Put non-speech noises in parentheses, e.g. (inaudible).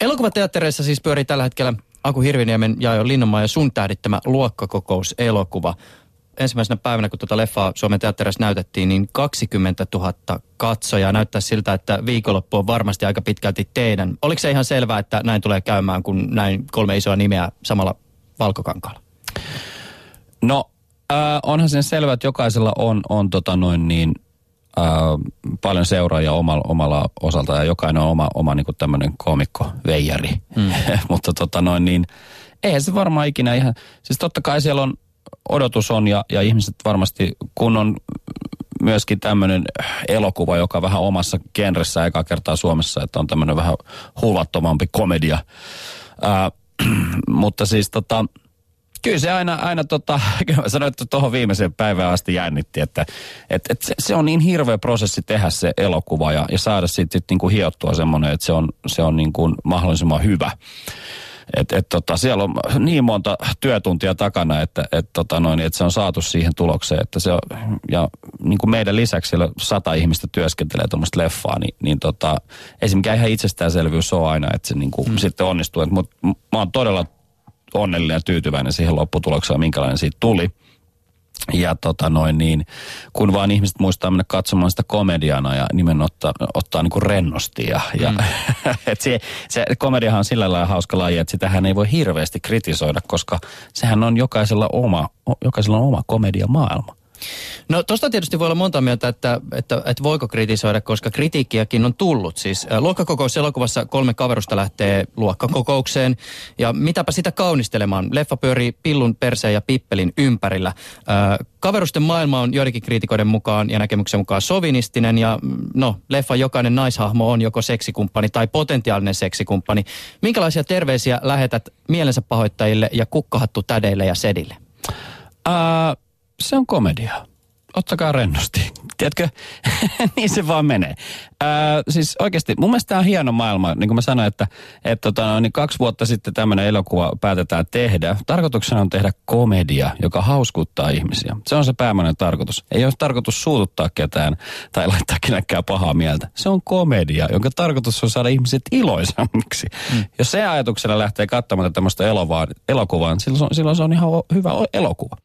Elokuvateattereissa siis pyörii tällä hetkellä Aku Hirviniemen ja jo Linnanmaa ja sun tähdittämä luokkakokouselokuva. Ensimmäisenä päivänä, kun tuota leffaa Suomen teatterissa näytettiin, niin 20 000 katsojaa. Näyttää siltä, että viikonloppu on varmasti aika pitkälti teidän. Oliko se ihan selvää, että näin tulee käymään, kun näin kolme isoa nimeä samalla valkokankaalla? No, äh, onhan sen selvää, että jokaisella on, on tota noin niin, paljon seuraajia omalla, omalla osalta ja jokainen on oma, oma niin tämmöinen komikko veijari. Mm. (laughs) Mutta tota noin niin, eihän se varmaan ikinä ihan, siis totta kai siellä on, odotus on ja, ja ihmiset varmasti, kun on myöskin tämmöinen elokuva, joka vähän omassa genressä eka kertaa Suomessa, että on tämmöinen vähän huulattomampi komedia. Äh, (clears throat) mutta siis tota, Kyllä se aina, aina tota, (laughs) mä sanoin, että tuohon viimeiseen päivään asti jännitti, että et, et se, se, on niin hirveä prosessi tehdä se elokuva ja, ja saada siitä sit niinku hiottua semmoinen, että se on, se on niinku mahdollisimman hyvä. Et, et tota, siellä on niin monta työtuntia takana, että et tota noin, et se on saatu siihen tulokseen. Että se on, ja niin kuin meidän lisäksi siellä sata ihmistä työskentelee tuommoista leffaa, niin, niin tota, esimerkiksi ihan itsestäänselvyys on aina, että se niin kuin hmm. sitten onnistuu. Mutta mä oon todella onnellinen ja tyytyväinen siihen lopputulokseen, minkälainen siitä tuli. Ja tota noin niin, kun vaan ihmiset muistaa mennä katsomaan sitä komediana ja nimen ottaa, ottaa niin kuin rennosti. Ja, ja mm. (laughs) et se, se komediahan on sillä lailla hauska laji, että sitähän ei voi hirveästi kritisoida, koska sehän on jokaisella oma, jokaisella on oma komediamaailma. No tuosta tietysti voi olla monta mieltä, että, että, että voiko kritisoida, koska kritiikkiäkin on tullut. Siis luokkakokous elokuvassa kolme kaverusta lähtee luokkakokoukseen ja mitäpä sitä kaunistelemaan. Leffa pyörii pillun, perseen ja pippelin ympärillä. kaverusten maailma on joidenkin kriitikoiden mukaan ja näkemyksen mukaan sovinistinen ja mm, no, leffa jokainen naishahmo on joko seksikumppani tai potentiaalinen seksikumppani. Minkälaisia terveisiä lähetät mielensä pahoittajille ja kukkahattu tädeille ja sedille? Uh se on komedia. Ottakaa rennosti. Tiedätkö? (laughs) niin se vaan menee. Ää, siis oikeasti, mun mielestä tämä on hieno maailma. Niin kuin mä sanoin, että, että tota, no, niin kaksi vuotta sitten tämmöinen elokuva päätetään tehdä. Tarkoituksena on tehdä komedia, joka hauskuttaa ihmisiä. Se on se päämäinen tarkoitus. Ei ole tarkoitus suututtaa ketään tai laittaa kenenkään pahaa mieltä. Se on komedia, jonka tarkoitus on saada ihmiset iloisammiksi. Mm. Jos se ajatuksella lähtee katsomaan tämmöistä elokuvaa, niin silloin, silloin se on ihan hyvä elokuva.